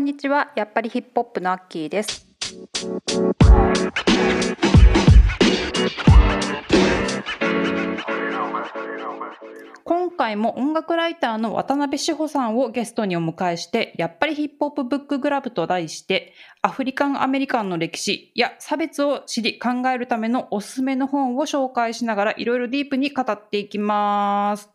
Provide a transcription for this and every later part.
んにちはやっぱりヒップホップのアッキーです今回も音楽ライターの渡辺志保さんをゲストにお迎えしてやっぱりヒップホップブックグラブと題してアフリカンアメリカンの歴史や差別を知り考えるためのおすすめの本を紹介しながらいろいろディープに語っていきます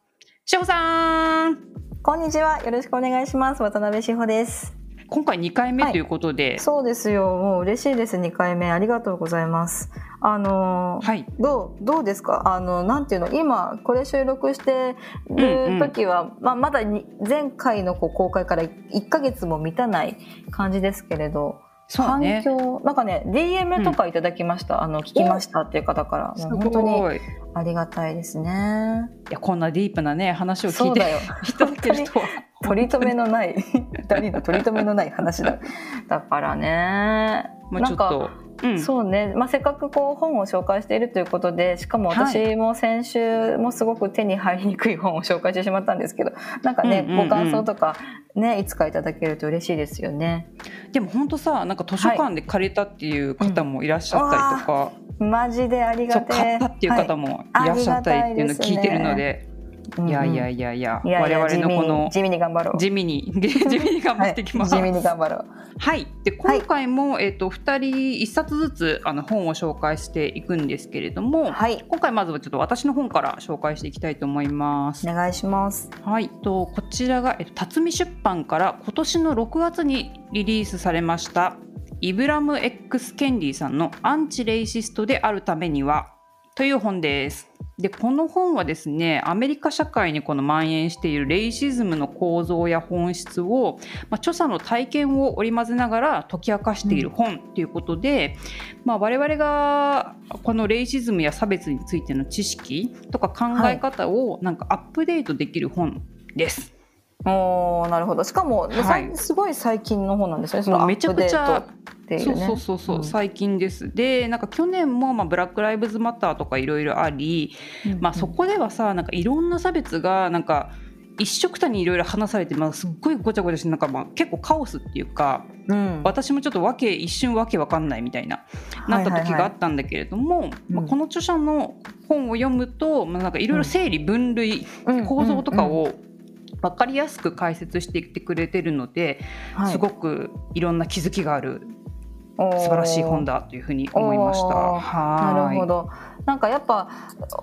志保さんこんにちは。よろしくお願いします。渡辺志保です。今回2回目ということで、そうですよ。もう嬉しいです。2回目。ありがとうございます。あのーはい、どう、どうですか？あの、なんていうの？今、これ収録してる時は、まあ、まだに前回のこう公開から1ヶ月も満たない感じですけれど、ね反響、なんかね、DM とかいただきました。あの、聞きましたっていう方から。本当にありがたいですね。やこんなディープなね話を聞いうてそだよ。いただけるとは取り留めのない 二人の取り留めのない話だ。だからね。もうちょっとうん。そうね、まあ、せっかくこう本を紹介しているということでしかも私も先週もすごく手に入りにくい本を紹介してしまったんですけどなんかね、うんうんうんご感想とかねいつかいただけると嬉しいですよね。でも本当さなんか図書館で借りたっていう方もいらっしゃったりとか、マジでありがてえ買ったっていう方もいらっしゃったりっていうのを聞いてるので、はいやいやいいやいや我々のこの地味に頑張ろう。地味に 地味に頑張っていきます。はい、地味に頑張ろう。はい、で今回も、えっ、と二人一冊ずつあの本を紹介していくんですけれども、はい。今回まずはちょっと私の本から紹介していきたいと思います。お願いします。はい、とこちらが、えっと、辰巳出版から今年の6月にリリースされましたイブラム X ケンディさんの「アンチ・レイシストであるためには」という本です。でこの本はですねアメリカ社会にこの蔓延しているレイシズムの構造や本質を、まあ、著者の体験を織り交ぜながら解き明かしている本ということで、まあ、我々がこのレイシズムや差別についての知識とか考え方をなんかアップデートできる本です。おーなるほど。しかも、ねはい。さすごい最近の本なんですよねめちゃくちゃアップデートっていそううね。そうそうそう、うん。最近です。でなんか去年も、まあ、ブラック・ライブズ・マターとかいろいろあり、まあ、そこではさなんかいろんな差別がなんか一緒くたにいろいろ話されて、まあ、すっごいごちゃごちゃしてなんかまあ結構カオスっていうかうん。私もちょっとわけ一瞬わけわかんないみたいななった時があったんだけれども、まあ、うん。この著者の本を読むと、まあ、なんかいろいろ整理分類、構造とかを分かりやすく解説していってくれてるので、すごくいろんな気づきがある素晴らしい本だだというふうに思いました。ないるほどなんかやっぱ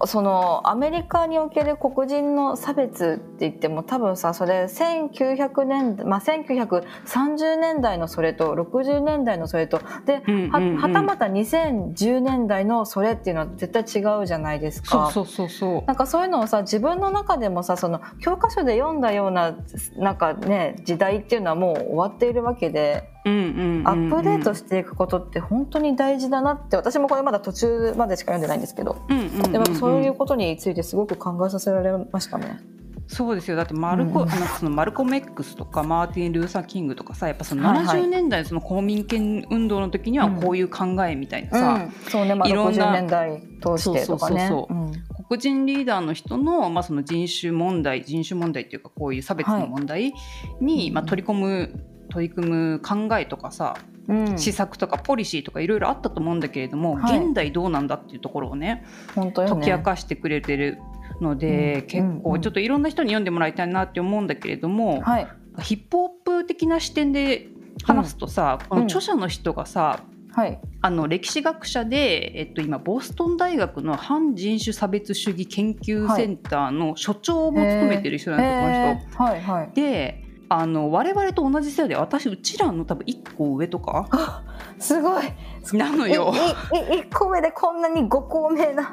そのアメリカにおける黒人の差別って言っても多分さそれ1900年代、まあ、1930年代のそれと60年代のそれとで、うんうんうんははたまた2010年代のそれっていうのは絶対違うじゃないですか。そうそうそうそう。なんかそういうのをさ自分の中でもさその教科書で読んだようななんかね時代っていうのはもう終わっているわけで、うんうんうんうんアップデートしていくことって本当に大事だなって私もこれまだ途中までしか読んでないんですけど、うんうんうんうん。でもそういうことについてすごく考えさせられましたね。そうですよ。だってマルコ、うん。そのマルコム X とかマーティン・ルーサー・キングとかさやっぱそのはいはい。70年代のその公民権運動の時にはこういう考えみたいなさ、うん、そうね、まあ、いろんな60年代通してとかね。そうそうそうう。ん黒人リーダーの人の,、まあその人種問題人種問題っていうかこういう差別の問題に、まあ、取り込む取り組む考えとかさ、うん、施策とかポリシーとかいろいろあったと思うんだけれども、はい。現代どうなんだっていうところをね本当よね。解き明かしてくれてるので、うん結構ちょっといろんな人に読んでもらいたいなって思うんだけれども、はい、ヒップホップ的な視点で話すとさ、この著者の人がさ、はい、あの歴史学者で、えっと、今ボストン大学の反人種差別主義研究センターの所長も務めてる人なんですよ、この人。はいはい。であの我々と同じ世代で私うちらの多分1個上とかすごい。なのよ。いいい一個目でこんなにご高名な？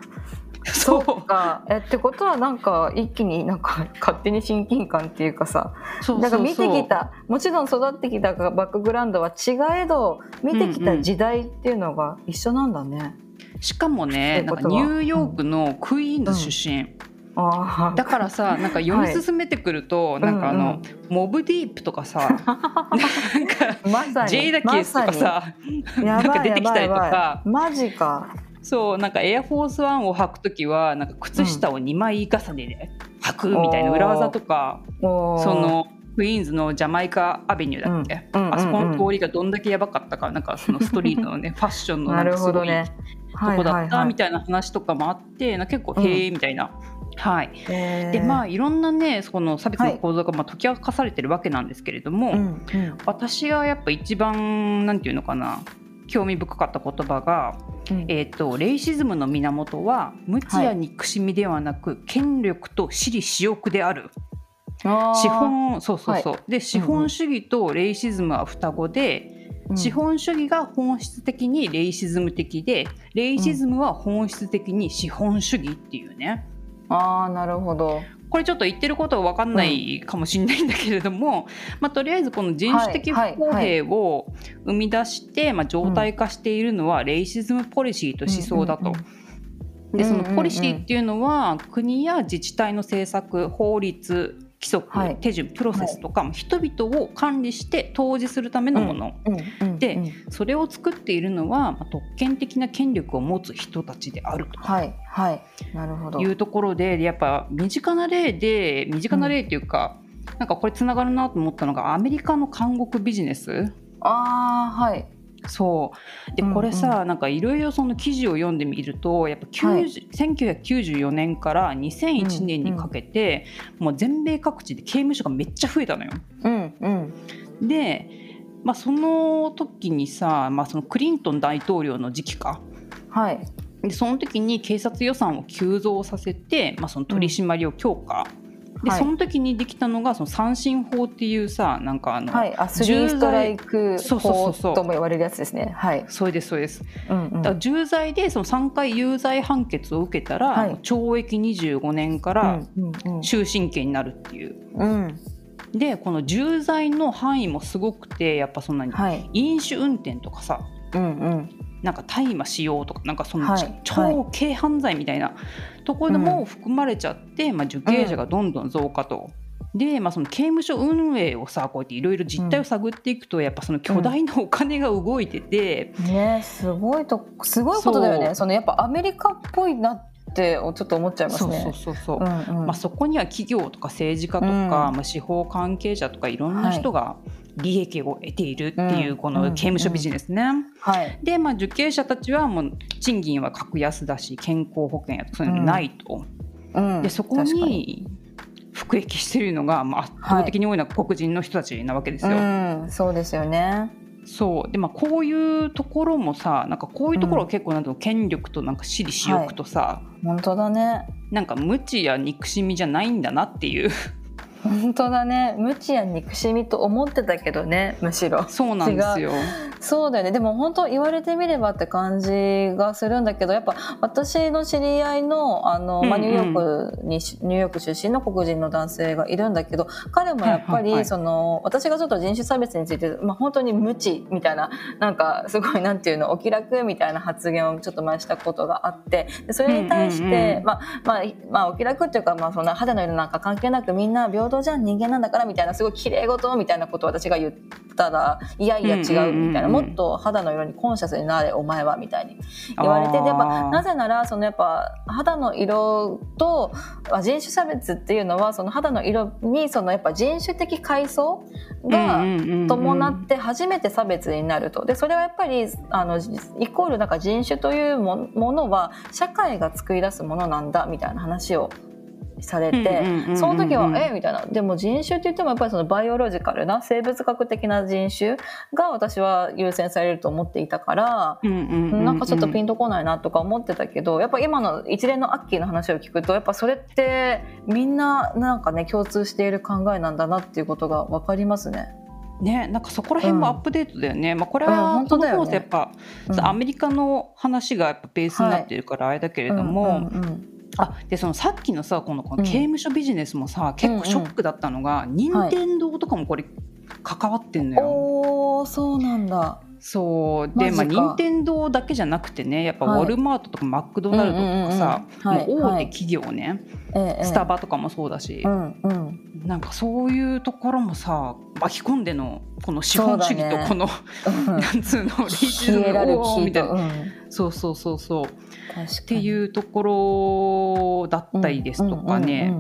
そ そうか。えってことはなんか一気になんか勝手に親近感っていうかさ、そうなんか見てきたもちろん育ってきたバックグラウンドは違えど見てきた時代っていうのが一緒なんだね。しかもねそういうことはなんかニューヨークのクイーンズ出身、ああ。だからさ なんか読み進めてくると、なんかあの、うんうん。モブディープとかさ なんかまさに。ジェイダケースとかさ、まなんか出てきたりとか。マジか。そうなんかエアフォースワンを履くときはなんか靴下を2枚重ねで履くみたいな裏技とか、おー。そのクイーンズのジャマイカアベニューだっけ、うん。うんうんうん。あそこの通りがどんだけやばかったかなんかそのストリートのね ファッションのななんるかすごい。とこだったみたたいな話とかもあって、な結構うんへえみたいな。はい、いでまあいろんなねその差別の構造がまあ解き明かされてるわけなんですけれども、うんうん。私がやっぱ一番なんていうのかな興味深かった言葉が、うん。えー、とレイシズムの源は無知や憎しみではなく、権力と私利私欲である。資本そうそうそう、で資本主義とレイシズムは双子で、うん。資本主義が本質的にレイシズム的でレイシズムは本質的に資本主義っていうね、あーなるほど。これちょっと言ってることは分かんないかもしれないんだけれども、まあ、とりあえずこの人種的不はい公平を生み出して、まあ、常態化しているのはレイシズムポリシーと思想だと。でそのポリシーっていうのは国や自治体の政策法律規則、はい。手順プロセスとか、人々を管理して統治するためのもの、うん。うん。でうん。それを作っているのは、まあ、特権的な権力を持つ人たちであると。はい。はい。なるほど。いうところでやっぱ身近な例で身近な例っていうか、なんかこれつながるなと思ったのがアメリカの監獄ビジネス。ああはい。そう。でうんうん。これさ、なんかいろいろその記事を読んでみるとやっぱ90 1994年から2001年にかけて、もう全米各地で刑務所がめっちゃ増えたのよ。うんうん。で、まあ、その時にさ、まあ、そのクリントン大統領の時期か。はい。でその時に警察予算を急増させて、まあ、その取り締まりを強化、ではい。その時にできたのがその三振法っていうさなんかあの、はい。あスリーストライクそうそうそうそう。法とも言われるやつですね。はい。そうですそうです。うんうん。だから重罪でその3回有罪判決を受けたら、はい。懲役25年からうんうん。終身刑になるっていう。うん。でこの重罪の範囲もすごくてやっぱそんなに。はい。飲酒運転とかさ。うんうんなんか大麻使用とかなんかその、はい超軽犯罪みたいなところでも含まれちゃって、まあ、受刑者がどんどん増加と。で、まあ、その刑務所運営をさこうやっていろいろ実態を探っていくと、やっぱその巨大なお金が動いてて、ねすごいとすごいことだよね。そのやっぱアメリカっぽいなってちょっと思っちゃいますね。そうそうそう、うんうん。まあ、そこには企業とか政治家とか、うん。まあ、司法関係者とかいろんな人が利益を得ているっていうこの刑務所ビジネスね。はい。で、まあ、受刑者たちはもう賃金は格安だし健康保険やそういうのないと。うんでそこに服役しているのが、まあ、圧倒的に多いのは黒人の人たちなわけですよ。うん、そうですよね。そうでまあ、こういうところもさなんかこういうところは結構なんていうの権力となんか私利私欲とさ、本当だね。なんか無知や憎しみじゃないんだなっていう本当だね。無知や憎しみと思ってたけどね、むしろ。そうなんですよ。そうだよね。でも本当言われてみればって感じがするんだけど、やっぱ私の知り合いのあの、まあニューヨークにしニューヨーク出身の黒人の男性がいるんだけど、彼もやっぱり、はいはいはいその私がちょっと人種差別について、まあ本当に無知みたいななんかすごいなんていうのお気楽みたいな発言をちょっと前したことがあって、でそれに対して、うんうんうんまあまあまあお気楽っていうかまあそんな肌の色なんか関係なくみんな平等じゃん人間なんだからみたいなすごい綺麗事みたいなことを私が言ったらいやいや違うみたいな、もっと肌の色にコンシャスになれお前はみたいに言われてでやっぱなぜならそのやっぱ肌の色とあ人種差別っていうのはその肌の色にそのやっぱ人種的階層が伴って初めて差別になると。でそれはやっぱりあのイコールなんか人種というもものは社会が作り出すものなんだみたいな話をされて、その時は「えみたいな。でも人種って言ってもやっぱりそのバイオロジカルな生物学的な人種が私は優先されると思っていたから。なんかちょっとピンとこないなとか思ってたけどやっぱ今の一連のアッキーの話を聞くとやっぱそれってみんななんかね共通している考えなんだなっていうことが分かりますね。ね、なんかそこら辺もアップデートだよね、まあ、これうんは本当だやっぱ、うん。アメリカの話がやっぱベースになってるからあれだけれども、うんうんうんあでそのさっきのさこのこのうん。刑務所ビジネスもさ、結構ショックだったのが、任天堂とかもこれ関わってんのよ。おーそうなんだ。そう。で、まあ、任天堂だけじゃなくてねやっぱウはい。ォルマートとかマクドナルドとかさ、うんうんうんうん。もう大はい。手企業ね、ええスタバとかもそうだし。う、んうん。なんかそういうところもさ巻き込んでのこの資本主義とこの、うん。なんつうのレイシズムみたいな、そうそうそうそう。っていうところだったりですとかね、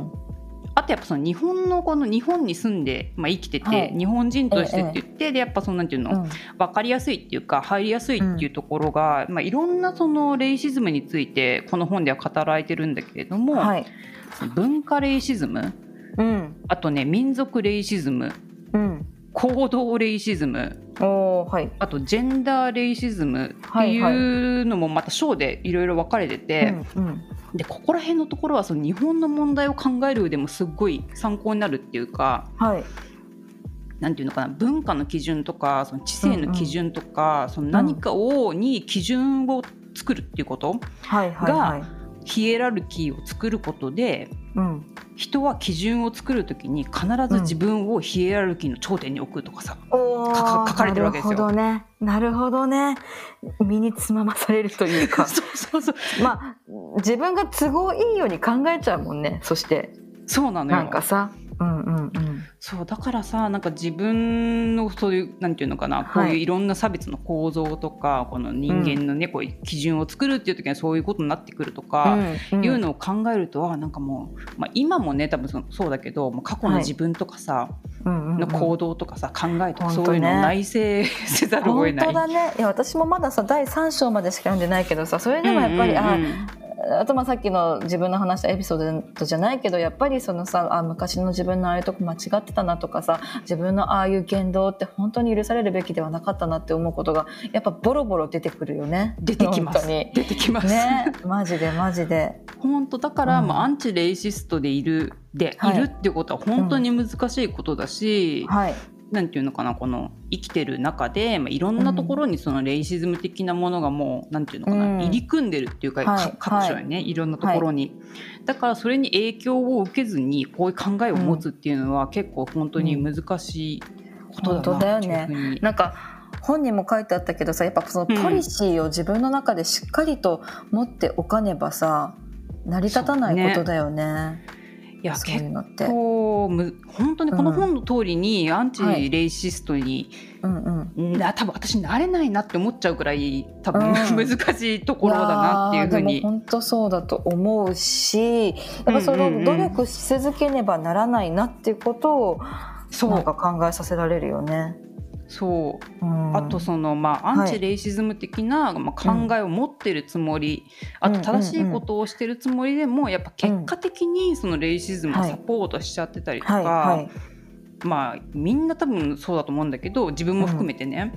あとやっぱその日本のこの日本に住んで、まあ、生きてて、はい。日本人としてって言って、でやっぱそのなんていうの、うん。分かりやすいっていうか入りやすいっていうところが、まあ、いろんなそのレイシズムについてこの本では語られてるんだけれども、はい。文化レイシズムうん。あとね民族レイシズムうん行動レイシズム。おーはい。あとジェンダーレイシズムっていうのもまた章でいろい。ろ分かれてて、うんうん。でここら辺のところはその日本の問題を考える上でもすっごい参考になるっていうかはい。なんていうのかな文化の基準とかその知性の基準とか、その何かをに基準を作るっていうこと、はいはいはいヒエラルキーを作ることでうん。人は基準を作るときに必ず自分をヒエラルキーの頂点に置くとかさ、おーかか書かれてるわけですよ。なるほどね。なるほどね。身につままされるというか。そうそうそう。まあ自分が都合いいように考えちゃうもんねそして。そうなのよ。なんかさうんうんうん。そうだからさなんか自分のそういうなんていうのかな、こういういろんな差別の構造とかこの人間のね、こういう基準を作るっていう時にはそういうことになってくるとか、うんいうのを考えるとあなんかもう、まあ、今もね多分そそうだけどもう過去の自分とかさ、うんうんうん。の行動とかさ考えとかそういうのを内省せざるを得ない。本当だね。いや私もまださ第3章までしか読んでないけどさそれでもやっぱり、うんうんうん。ああとまあさっきの自分の話したエピソードじゃないけどやっぱりそのさあ昔の自分のああいうとこ間違ってたなとかさ自分のああいう言動って本当に許されるべきではなかったなって思うことがやっぱボロボロ出てくるよね。出てきます。出てきます、ね。マジでマジで。本当だから、うん。まあ、アンチレイシストでいるで、はい。い、るってことは本当に難しいことだし、はいなんていうのかなこの生きてる中で、まあ、いろんなところにそのレイシズム的なものがもうなんていうのかな、うん。入り組んでるっていうか、はい。か各所にね、い、ろんなところに、だからそれに影響を受けずにこういう考えを持つっていうのは結構本当に難しいことだなっていうふうに、なんか本にも書いてあったけどさやっぱそのうん。ポリシーを自分の中でしっかりと持っておかねばさ成り立たないことだよねいやそういうのって。結構む本当にこの本の通りにアンチレイシストに、うんうん。な多分私なれないなって思っちゃうくらい多分、うん。難しいところだなっていうふうに。本当そうだと思うしやっぱそうんうんうん。の努力し続けねばならないなっていうことをそう。なんか考えさせられるよね。そう。うん。あとそのまあアンチレイシズム的な、まあ、考えを持ってるつもり、あと正しいことをしてるつもりでもやっぱ結果的にそのレイシズムをサポートしちゃってたりとか、はい。はい。まあみんな多分そうだと思うんだけど自分も含めてね、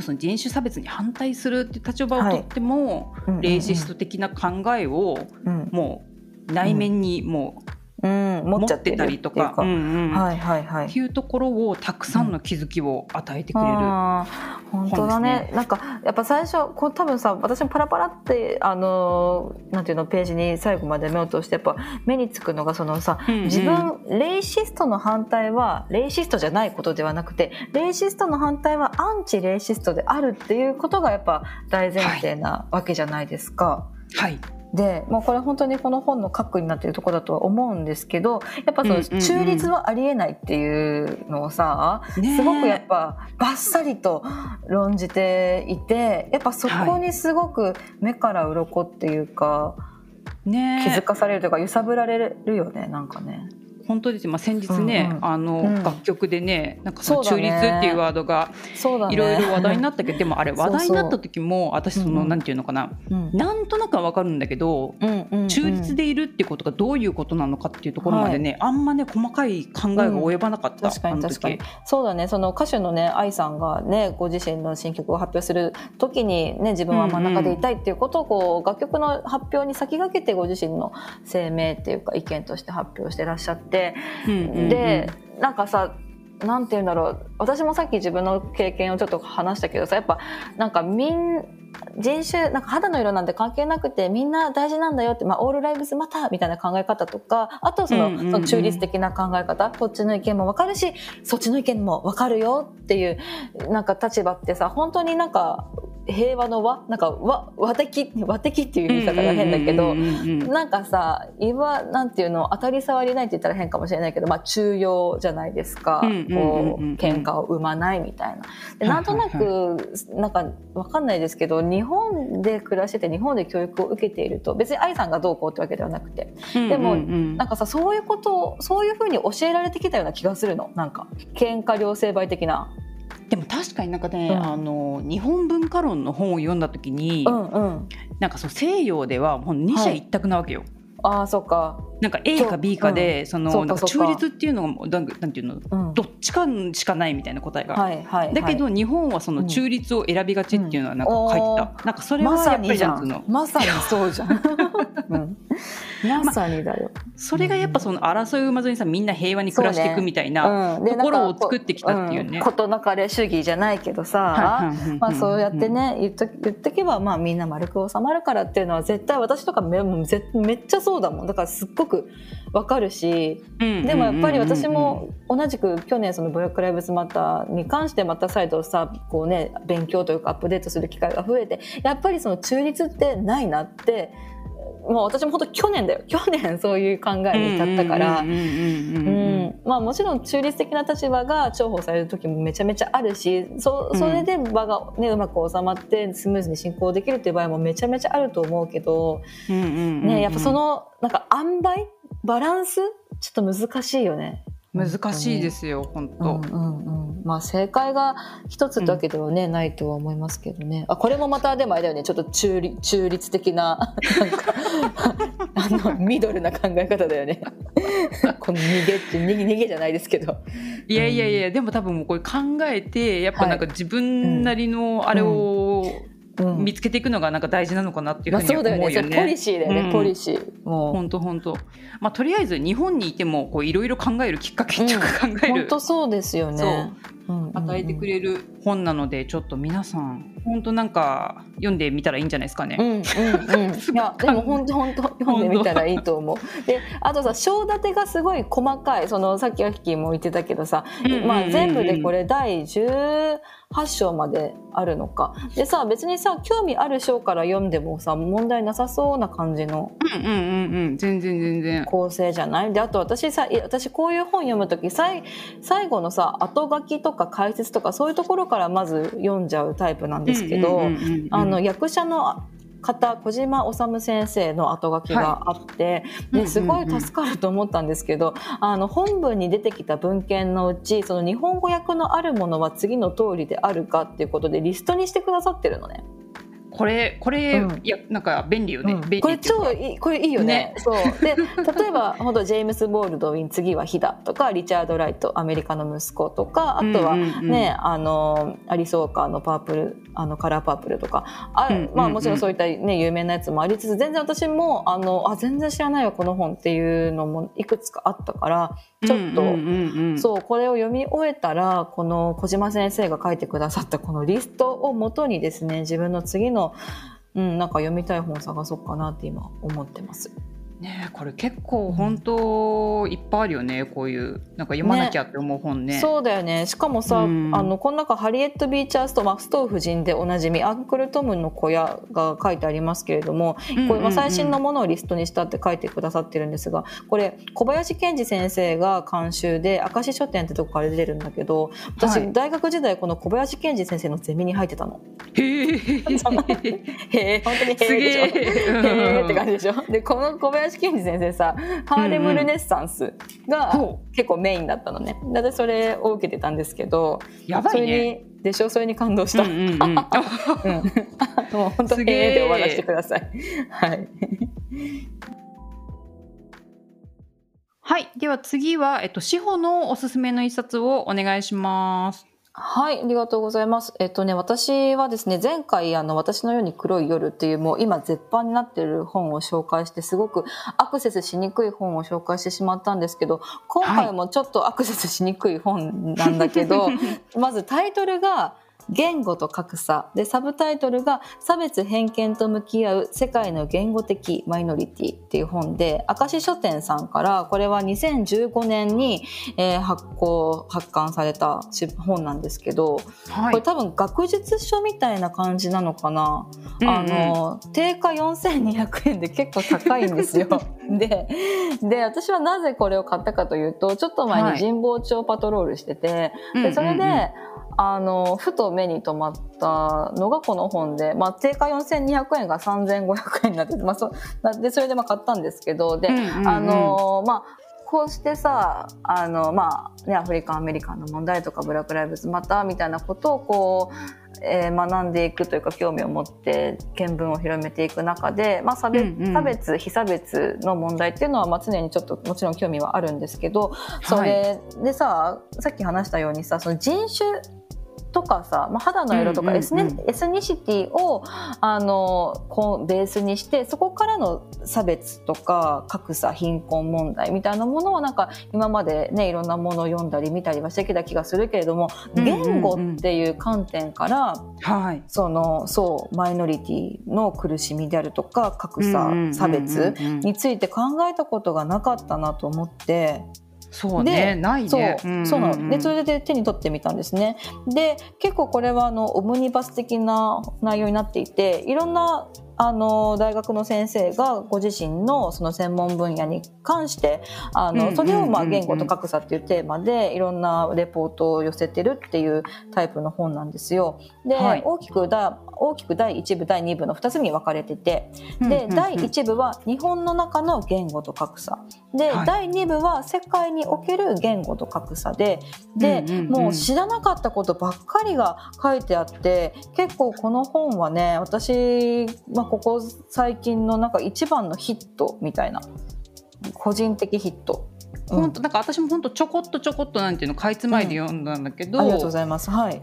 その人種差別に反対するっていう立場をとっても、うんレイシスト的な考えをうん。もう内面にもうんう持っ持っちゃっててた。りとか、うんうん。はいはいはい。っていうところをたくさんの気づきを与えてくれる。あー本当だね。本ですなんかやっぱ最初こう多分さ私もパラパラってあのなんていうのページに最後まで目を通してやっぱ目につくのがそのさうんうん。自分レイシストの反対はレイシストじゃないことではなくてレイシストの反対はアンチレイシストであるっていうことがやっぱ大前提なわけじゃないですか。はいで、まあ、これ本当にこの本の核になっているところだとは思うんですけどやっぱそのうんうんうん。中立はありえないっていうのをさ、ねえ。すごくやっぱバッサリと論じていてやっぱそこにすごく目から鱗っていうか、ね気づかされるというか揺さぶられるよねなんかね。本当ですよ、まあ、先日ね、うんうん。あの、うん。楽曲でねなんかその中立っていうワードがいろいろ話題になったけど、でもあれ 話題になった時も私その、うんうん。なんていうのかなうん。なんとなくは分かるんだけど、うんうんうん。中立でいるっていうことがどういうことなのかっていうところまでね、あんまね細かい考えが及ばなかった、確かに確かに。時そうだね。その歌手のね愛さんがねご自身の新曲を発表する時にね自分は真ん中でいたいっていうことをこう、楽曲の発表に先駆けてご自身の声明っていうか意見として発表してらっしゃって、うんうんうん。でなんかさなんて言うんだろう。私もさっき自分の経験をちょっと話したけどさやっぱなんかみん人種なんか肌の色なんて関係なくてみんな大事なんだよって、まあ、オールライブズマターみたいな考え方とかあとその,、うんうんうん。その中立的な考え方こっちの意見も分かるしそっちの意見も分かるよっていうなんか立場ってさ本当になんか平和の和なんか和和的和的っていう言い方が変だけど、なんかさ今なんていうの当たり障りないって言ったら変かもしれないけど、まあ、中庸じゃないですか、うんうん。こう喧嘩を生まないみたいな。でなんとなく、なんかわかんないですけど日本で暮らしてて日本で教育を受けていると別に愛さんがどうこうってわけではなくてでもうんうんうんなんかさそういうことをそういうふうに教えられてきたような気がするのなんか喧嘩両成敗的な。でも確かになんかね、うんあの日本文化論の本を読んだ時に、うんうん、なんかそう西洋ではもう二者一択なわけよ。ああそっか。なんか A か B かで、そのなんか中立っていうのがもうなんかなんていうのうん、どっちかしかないみたいな答えが。はいはいはい、だけど日本はその中立を選びがちっていうのはなんか書いてた。なんかそれはやっぱりにじゃんなん。まさにそうじゃん、うん、まさにだよ、それがやっぱその争いを生まずにさみんな平和に暮らしていくみたいな。ところを作ってきたっていうね。ん。事なかれ主義じゃないけどさ、そうやってね言っと言っとけば、まあ、みんな丸く収まるからっていうのは絶対私とかめめっちゃそうだもん。だからすっごくわかるしうん。でもやっぱり私も同じく去年そのブラック・ライブズ・マターに関してまた再度さこうね勉強というかアップデートする機会が増えてやっぱりその中立ってないなってもう私も本当去年だよ。去年そういう考えに至ったから。もちろん中立的な立場が重宝される時もめちゃめちゃあるしそそれで場が、ねうまく収まってスムーズに進行できるっていう場合もめちゃめちゃあると思うけど、ね、やっぱそのなんか塩梅？バランス？ちょっと難しいよね。難しいですよ本当。うんうんうん、まあ正解が一つってわけではね、ないとは思いますけどね。あこれもまたでもあれだよね。ちょっと中立中立的ななんかあのミドルな考え方だよね。この逃げって逃げ逃げじゃないですけど。いやいやいやでも多分もうこれ考えてやっぱなんか自分なりのあれをうん見つけていくのがなんか大事なのかなっていうまあ、ふうにそうだよ思うよね。ポリね。シーだよね、うん。ポリシー。本当本当。まあとりあえず日本にいてもこういろいろ考えるきっかけっていうか考える。本当そうですよね与えてくれる本なのでちょっと皆さん本当なんか読んでみたらいいんじゃないですかね。うんうんうん、いやでも本当本当読んでみたらいいと思う。であとさ章立てがすごい細かいそのさっきアキキも言ってたけどさ、うんうんうんうんまあ、全部でこれ第18章まであるのか。でさ別にさ興味ある章から読んでもさ問題なさそうな感じのうんうんうんうん全然全然。構成じゃない？であと私さ私こういう本読む時最最後のさ後書きとか解説とかそういうところからまず読んじゃうタイプなんですけど。役者の方小島治先生の後書きがあって、うんうんうんですごい助かると思ったんですけど、あの本文に出てきた文献のうちその日本語訳のあるものは次の通りであるかっていうことでリストにしてくださってるのね。これこれ、うん。いやなんか便利よね。うん。これ超いいこれいいよね。そう。で 例えば本当ジェームス・ボールドウィン次はヒダとかリチャード・ライトアメリカの息子とかあとはうんうんうん。ね、あのアリソーカーのパープルあのカラーパープルとか。あ、うんうんうん。まあ、もちろんそういった、ね、有名なやつもありつつ全然私もあのあ全然知らないよこの本っていうのもいくつかあったからちょっと。うんうんうんうんそうこれを読み終えたらこの小島先生が書いてくださったこのリストをもとにですね自分の次の、うん、なんか読みたい本探そうかなって今思ってます。ねえこれ結構本当いっぱいあるよねこういうなんか読まなきゃって思う本ね。そうだよねしかもさ、うんあのこの中ハリエット・ビーチャースとマストー夫人でおなじみアンクル・トムの小屋が書いてありますけれども、これまあ最新のものをリストにしたって書いてくださってるんですがこれ小林健二先生が監修で明石書店ってとこから出てるんだけど私、はい大学時代この小林健二先生のゼミに入ってたの。へえ。へえ本当にへえでし。へーって感じでしょでこの小林健二先生さハーレム・ルネッサンスがほ結構メインだったのね。で私それを受けてたんですけどやばそれいね。にでしょ？それに感動した、うんうんうん もう本当にすげーへーで終わらせてください。はい。はい。では次はえっと志保のおすすめの一冊をお願いします。はい、ありがとうございます。えっとね、私はですね、前回、あの、私のように黒い夜っていう、もう今絶版になってる本を紹介して、すごくアクセスしにくい本を紹介してしまったんですけど、今回もちょっとアクセスしにくい本なんだけど、まずタイトルが、言語と格差。でサブタイトルが差別偏見と向き合う世界の言語的マイノリティっていう本で明石書店さんからこれは2015年に、えー、発行発刊された本なんですけど、はい、これ多分学術書みたいな感じなのかな、うんうん、あの定価4200円で結構高いんですよ。でで私はなぜこれを買ったかというとちょっと前に神保町パトロールしてて、はい、でそれで、あのふと目に留まったのがこの本で、まあ、定価4200円が3500円になってまあ、そでそれでまあ買ったんですけどで、あのまあこうしてさあの、まあね、アフリカンアメリカンの問題とかブラック・ライブズまたみたいなことをこう、えー、学んでいくというか興味を持って見聞を広めていく中で、まあ、差別うんうん、差別非差別の問題っていうのは、まあ、常にちょっともちろん興味はあるんですけどそれでさ、はい、さっき話したようにさその人種とかさ、まあ、肌の色とかエス,、エスニシティをあのこうベースにしてそこからの差別とか格差貧困問題みたいなものをなんか今までねいろんなものを読んだり見たりはしてきた気がするけれども、言語っていう観点から、はい、そのそうマイノリティの苦しみであるとか格差、差別について考えたことがなかったなと思って。そうね、ないね。そう、なの。で、それで手に取ってみたんですね。で、結構これはあのオムニバス的な内容になっていて、いろんなあの大学の先生がご自身のその専門分野に関してあのそれをまあ言語と格差っていうテーマでいろんなレポートを寄せてるっていうタイプの本なんですよ。で、はい、大きくだ大きく第1部第2部の2つに分かれててで、第1部は日本の中の言語と格差。で、はい、第2部は世界における言語と格差でで、もう知らなかったことばっかりが書いてあって結構この本はね私、まあ、ここ最近のなんか一番のヒットみたいな。個人的ヒット。本当なんか私も本当ちょこっとちょこっとなんていうのかいつまいで読んだんだけど、うん、ありがとうございます。はい。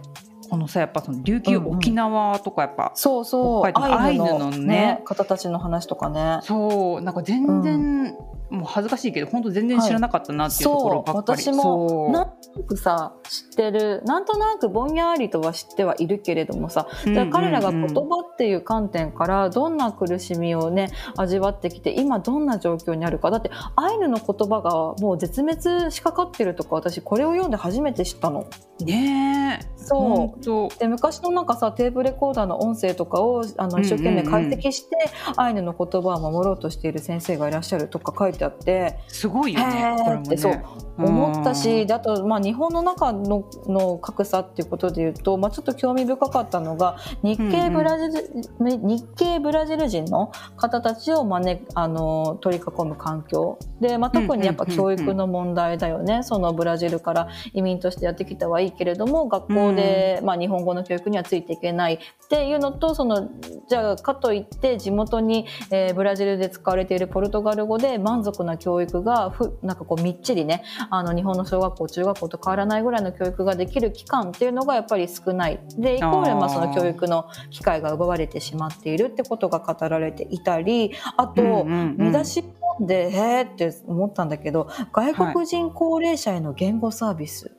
このさやっぱその琉球沖縄とかやっぱ、うんう。ん、そうそうアイヌのね、ね、方たちの話とかね。そう。なんか全然、もう恥ずかしいけど本当全然知らなかったなっていうところばっかり、はい、私もなんとなくさ知ってるなんとなくぼんやりとは知ってはいるけれどもさ、うんうん、彼らが言葉っていう観点からどんな苦しみをね味わってきて今どんな状況にあるかだってアイヌの言葉がもう絶滅しかかってるとか私これを読んで初めて知ったの。ねそう。で昔のなんかさテープレコーダーの音声とかをあの一生懸命解析して、うんうん、アイヌの言葉を守ろうとしている先生がいらっしゃるとか書いてあって。すごいよねこれもね。そう思ったしであと、まあ、日本の中のの格差っていうことでいうと、まあ、ちょっと興味深かったのが日系ブラジル、うんうん、日系ブラジル人の方たちを、まあね、あの取り囲む環境。で、まあ、特にやっぱ教育の問題だよね、そのブラジルから移民としてやってきたはいいけれども学校で、まあ、日本語の教育にはついていけないっていうのとそのじゃあかといって地元に、えー、ブラジルで使われているポルトガル語で満足な教育がふなんかこうみっちりねあの日本の小学校中学校と変わらないぐらいの教育ができる期間っていうのがやっぱり少ない。でイコールまあその教育の機会が奪われてしまっているってことが語られていたりあと、見出しでへーって思ったんだけど外国人高齢者への言語サービス、はい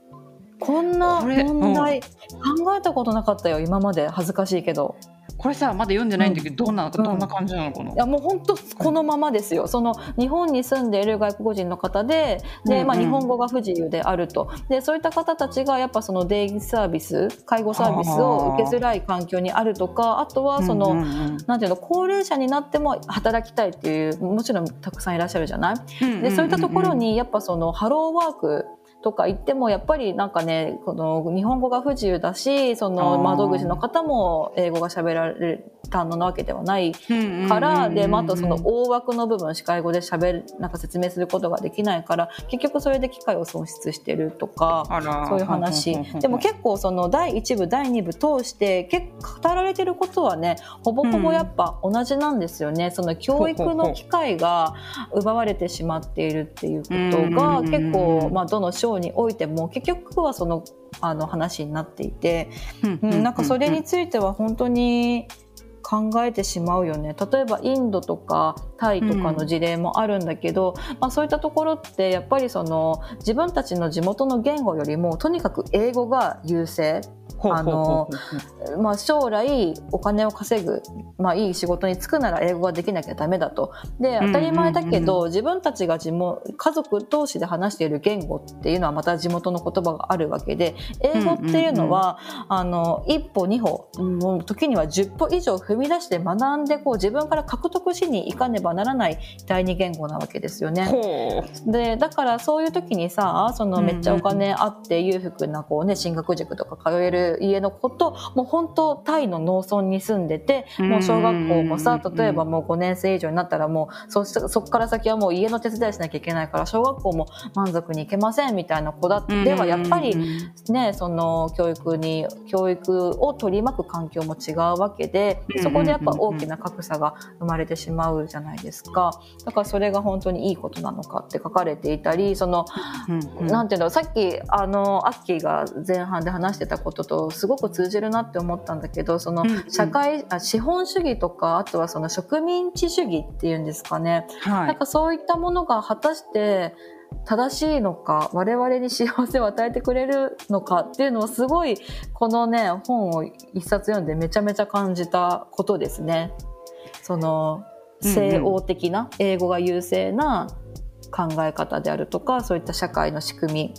こんな問題、うん、考えたことなかったよ今まで。恥ずかしいけどこれさまだ読んでないんだけど、うん、どんなどんな感じなのかな、いやもう本当このままですよ。その日本に住んでいる外国人の方でで、まあ、日本語が不自由であると。でそういった方たちがやっぱそのデイサービス介護サービスを受けづらい環境にあるとかあとはその、なんていうの高齢者になっても働きたいっていうもちろんたくさんいらっしゃるじゃない、でそういったところにやっぱそのハローワークとか言ってもやっぱりなんかねこの日本語が不自由だしその窓口の方も英語が喋られる単語なわけではないからで、まあ、あとその大枠の部分司会語で喋るなんか説明することができないから結局それで機会を損失してるとかそういう話。でも結構その第1部第2部通して結構語られてることはねほぼほぼやっぱ同じなんですよね。その教育の機会が奪われてしまっているっていうことが結構、まあ、どの章においても結局はそのあの話になっていて、うん、なんかそれについては本当に考えてしまうよね。例えばインドとかタイとかの事例もあるんだけど、うん、まあ、そういったところってやっぱりその自分たちの地元の言語よりもとにかく英語が優勢あのまあ、将来お金を稼ぐ、まあ、いい仕事に就くなら英語ができなきゃダメだと。で当たり前だけど、自分たちが地元家族同士で話している言語っていうのはまた地元の言葉があるわけで英語っていうのは、あの一歩二歩もう時には10歩以上踏み出して学んでこう自分から獲得しに行かねばならない第二言語なわけですよね。でだからそういう時にさそのめっちゃお金あって裕福なこう、ね、進学塾とか通える家の子ともう本当タイの農村に住んでてもう小学校もさ例えばもう5年生以上になったらもうそそこから先はもう家の手伝いしなきゃいけないから小学校も満足に行けませんみたいな子だではやっぱりねその教育に教育を取り巻く環境も違うわけでそこでやっぱ大きな格差が生まれてしまうじゃないですか。だからそれが本当にいいことなのかって書かれていたりそのなんていうのさっきあのアッキーが前半で話してたこととすごく通じるなって思ったんだけどその社会、あ資本主義とかあとはその植民地主義っていうんですかね、はい、なんかそういったものが果たして正しいのか我々に幸せを与えてくれるのかっていうのをすごいこのね本を一冊読んでめちゃめちゃ感じたことですね。その西欧的な、英語が優勢な考え方であるとかそういった社会の仕組み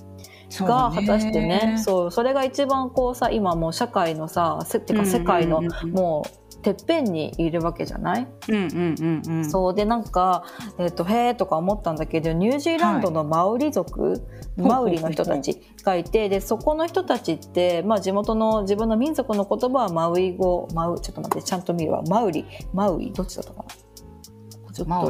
が果たしてねそうそれが一番こうさ今もう社会のさせってか世界のもうてっぺんにいるわけじゃない、うんうんうんうん、そうでなんか、えーと、へえとか思ったんだけどニュージーランドのマウリ族、はい、マウリの人たちがいてでそこの人たちって、まあ、地元の自分の民族の言葉はマウイ語マウちょっと待ってちゃんと見るわ。マウリマウイどっちだったかな？ちょっと。マ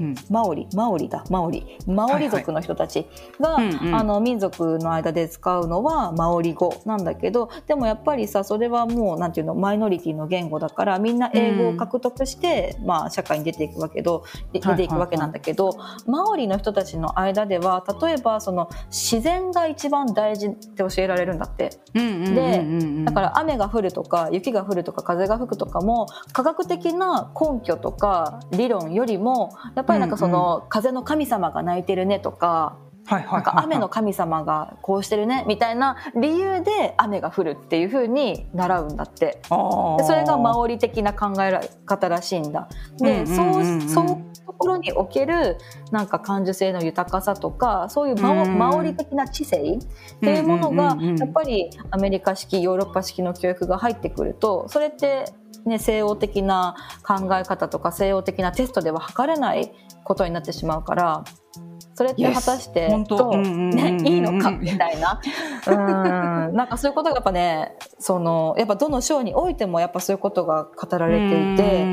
オリマオリだ。マオリ。マオリ族の人たちが、はいはい、あの民族の間で使うのはマオリ語なんだけどでもやっぱりさそれはもうなんていうのマイノリティの言語だからみんな英語を獲得して、うん、まあ、社会に出ていくわけど出ていくわけなんだけど、はいはいはい、マオリの人たちの間では例えばその自然が一番大事って教えられるんだって。でだから雨が降るとか雪が降るとか風が吹くとかも科学的な根拠とか理論よりもやっぱりなんかその、風の神様が泣いてるねとか、なんか雨の神様がこうしてるねみたいな理由で雨が降るっていうふうに習うんだって。でそれがマオリ的な考え方らしいんだ。で、そうそうところにおけるなんか感受性の豊かさとかそういうマオ,、マオリ的な知性っていうものがやっぱりアメリカ式ヨーロッパ式の教育が入ってくるとそれってね、西欧的な考え方とか西欧的なテストでは測れないことになってしまうからそれって果たしてどう、ね、いいのか みたいな。うん。なんかそういうことがやっぱねそのやっぱどの章においてもやっぱそういうことが語られていて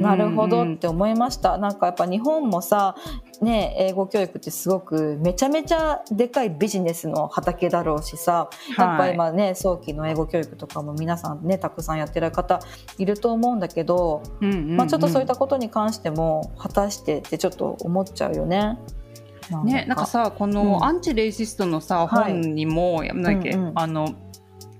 なるほどって思いました。なんかやっぱ日本もさね英語教育ってすごくめちゃめちゃでかいビジネスの畑だろうしさ。やっぱ今ね早期の英語教育とかも皆さんねたくさんやってる方いると思うんだけど、まあ、ちょっとそういったことに関しても果たしてってちょっと思っちゃうよね。ね、なんかさこのアンチレイシストのさ、うん、本にも、はい、なんだっけ、うんうん、あの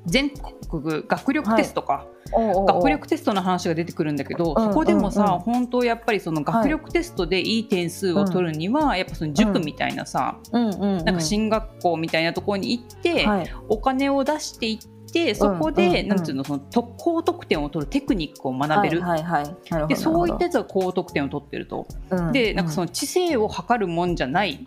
全国学力テストか、はい学力テストの話が出てくるんだけど、そこでもさ、本当やっぱりその学力テストでいい点数を取るには、はい、やっぱその塾みたいなさ、うん、なんか進学校みたいなところに行って、はい、お金を出していって、そこで、なんていうのその高得点を取るテクニックを学べる,、でそういったやつは高得点を取ってると、でなんかその知性を測るもんじゃない、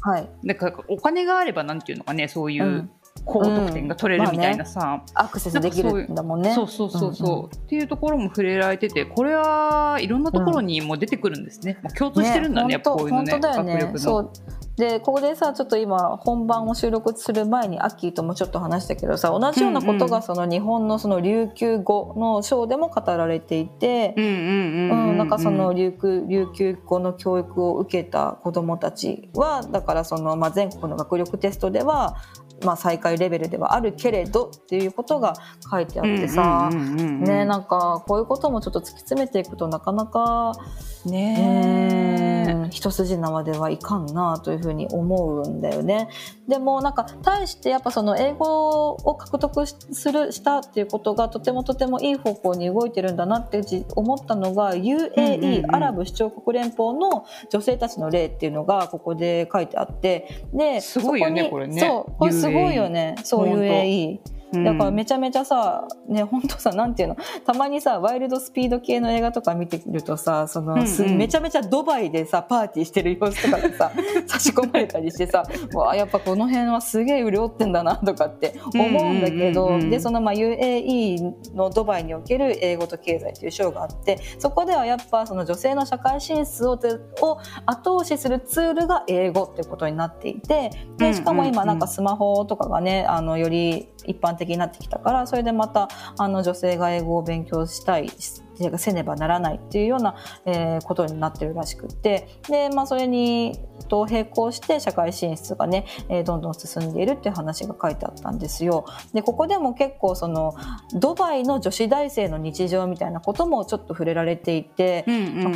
はい、なんかお金があればなんていうのかねそういう、高得点が取れるみたいなさ、うんまあね、アクセスできるんだもんね。そうそうそうそう、うんうん、っていうところも触れられててこれはいろんなところにも出てくるんですね、うん、まあ、共通してるんだねねやっぱこういうのね。本当だよね。そう。でここでさちょっと今本番を収録する前にアッキーともちょっと話したけどさ同じようなことがその日本のその琉球語の章でも語られていてなんかその琉球琉球語の教育を受けた子どもたちはだからその、まあ、全国の学力テストではまあ、再開レベルではあるけれどっていうことが書いてあってさ、ねなんかこういうこともちょっと突き詰めていくとなかなかね一筋縄ではいかんなというふうに思うんだよね。でもなんか対してやっぱその英語を獲得するしたっていうことがとてもとてもいい方向に動いてるんだなって思ったのが UAE、アラブ首長国連邦の女性たちの例っていうのがここで書いてあってですごいよねこれね。そうこれすごいよねそう UAE。だからめちゃめちゃさ、ね、本当さ、なんていうの、たまにさ、ワイルドスピード系の映画とか見てるとさ、その、すうんうん。めちゃめちゃドバイでさ、パーティーしてる様子とかがさ、差し込まれたりしてさ、わあ、やっぱこの辺はすげえ潤ってんだなとかって思うんだけど、うんうんうんうんで、そのまあ UAE のドバイにおける英語と経済という賞があって、そこではやっぱその女性の社会進出をを後押しするツールが英語ってことになっていて、で、しかも今なんかスマホとかがね、あの、より一般的になってきたから、それでまた、あの、女性が英語を勉強したい、せねばならないっていうような、えーことになってるらしくって。で、まあ、それにと並行して社会進出がね、えーどんどん進んでいるっていう話が書いてあったんですよ。でここでも結構そのドバイの女子大生の日常みたいなこともちょっと触れられていて、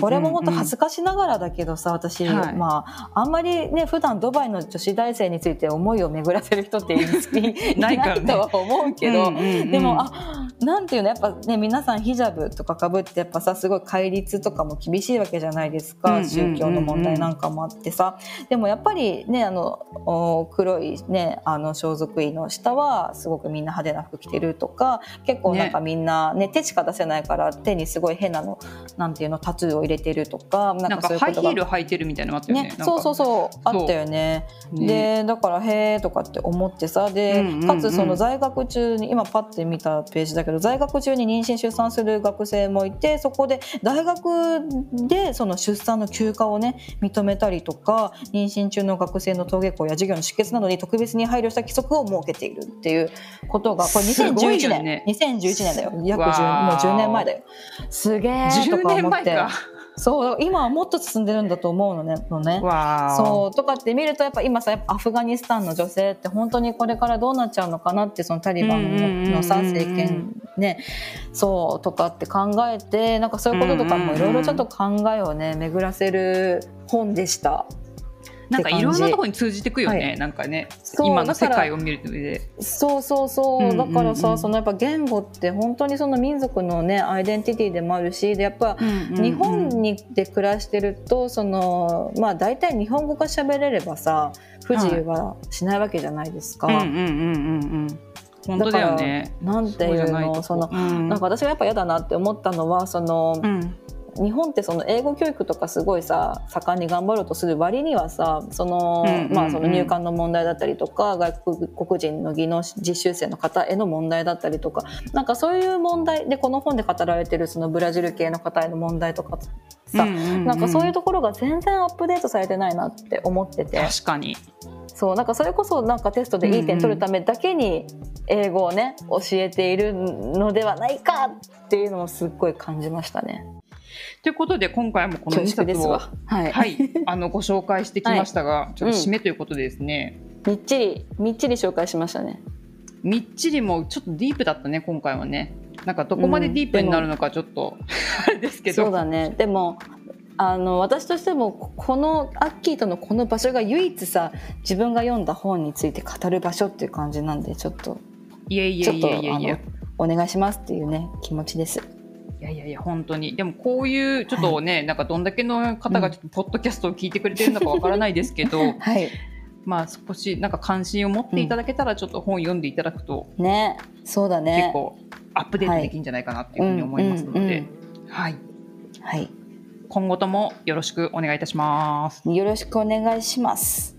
これも本当恥ずかしながらだけどさ私、はい。まああんまりね普段ドバイの女子大生について思いを巡らせる人っていいないかとは思うけど、でもあなんていうのやっぱね皆さんヒジャブとかかぶってやっぱさすごい戒律とかも厳しいわけじゃないですか、宗教の問題なんかもあってさ。でもやっぱりねあのお黒いねあの装束衣の下はすごくみんな派手な服着てるとか結構なんかみんな、ね手しか出せないから手にすごい変なのなんていうのタトゥーを入れてるとかななんかそういうことが。ハイヒール履いてるみたいなのあったよね。ね、そうそうそうあったよね。ねでだからへえとかって思ってさで、うんうんうん。かつその在学中に今パッて見たページだけど在学中に妊娠出産する学生もいてそこで大学でその出産の休暇をね認めたりとか妊娠中の学生の登下校や授業の出欠などに特別に配慮した規則を設けているっていうことがこれすごい2011年、よね2011年だよ。約わ10もうー10年前だよ。すげえと10か思って。年前かそう今はもっと進んでるんだと思うのねのね。そうとかって見るとやっぱ今さやっぱアフガニスタンの女性って本当にこれからどうなっちゃうのかなってそのタリバンのさ政権ねそうとかって考えてなんかそういうこととかもいろいろちょっと考えをね巡らせる本でした。なんかいろんなところに通じてくよね、はなんかね今の世界を見る上で。そうそうそう、うんうん。うんだからさそのやっぱ言語って本当にその民族のねアイデンティティでもあるしでやっぱ日本にで暮らしてるとそのまあ大体日本語が喋れればさ不自由はしないわけじゃないですか。うんうんうんうんうん。本当だよね。なんていうのそのうん。なんか私がやっぱ嫌だなって思ったのはその、うん日本ってその英語教育とかすごいさ盛んに頑張ろうとする割にはさその、まあ、その入管の問題だったりとか外国人の技能実習生の方への問題だったりとかなんかそういう問題でこの本で語られてるそのブラジル系の方への問題とかさ、なんかそういうところが全然アップデートされてないなって思ってて。確かにそうなんかそれこそなんかテストでいい点取るためだけに英語をね教えているのではないかっていうのもすっごい感じましたね。ということで今回もこの2恐縮で冊を。はい。はい、あのご紹介してきましたが、ちょっと締めということでですね、みっちりみっちり紹介しましたね。みっちりもちょっとディープだったね今回はねなんかどこまでディープになるのかちょっと、あれですけどそうだね。でもあの私としてもここのアッキーとのこの場所が唯一さ自分が読んだ本について語る場所っていう感じなんでちょっといやいやいちょっとやいやいやあのお願いしますっていうね気持ちです。いやいやいや本当にでもこういうちょっとね、なんかどんだけの方がちょっとポッドキャストを聞いてくれてるのかわからないですけどはい。まあ少しなんか関心を持っていただけたらちょっと本読んでいただくとね。そうだね。結構アップデートできるんじゃないかなっていうふうに思いますので、うんうんうんはい、はい。今後ともよろしくお願いいたします。よろしくお願いします。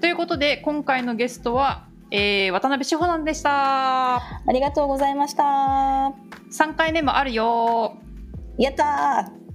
ということで今回のゲストは、えー、渡辺志保さんでした。ありがとうございました。三回目もあるよ。やったー